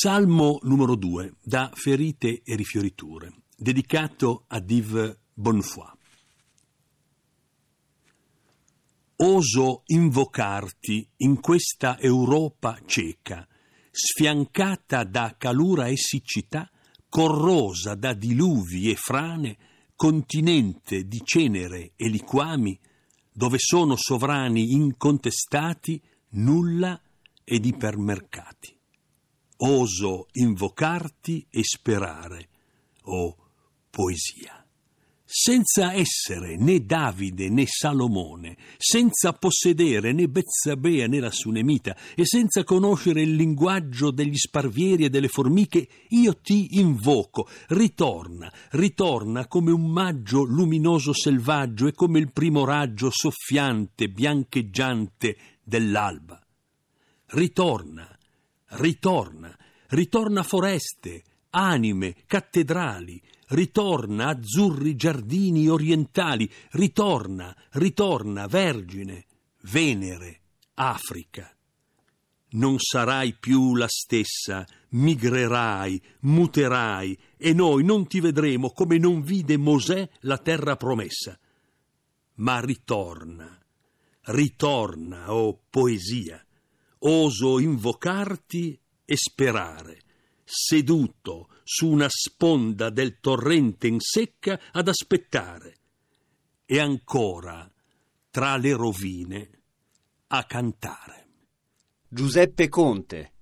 Salmo numero 2, da Ferite e rifioriture, dedicato a Div Bonfoy. Oso invocarti in questa Europa cieca, sfiancata da calura e siccità, corrosa da diluvi e frane, continente di cenere e liquami, dove sono sovrani incontestati nulla ed ipermercati. Oso invocarti e sperare, o oh poesia senza essere né Davide né Salomone, senza possedere né Bezzabea né la Sunemita e senza conoscere il linguaggio degli sparvieri e delle formiche, io ti invoco, ritorna, ritorna come un maggio luminoso selvaggio e come il primo raggio soffiante, biancheggiante dell'alba. Ritorna, ritorna, ritorna foreste, anime, cattedrali, ritorna azzurri giardini orientali, ritorna, ritorna Vergine, Venere, Africa. Non sarai più la stessa, migrerai, muterai, e noi non ti vedremo come non vide Mosè la terra promessa. Ma ritorna, ritorna, o oh poesia, oso invocarti e sperare seduto su una sponda del torrente in secca ad aspettare e ancora tra le rovine a cantare. Giuseppe Conte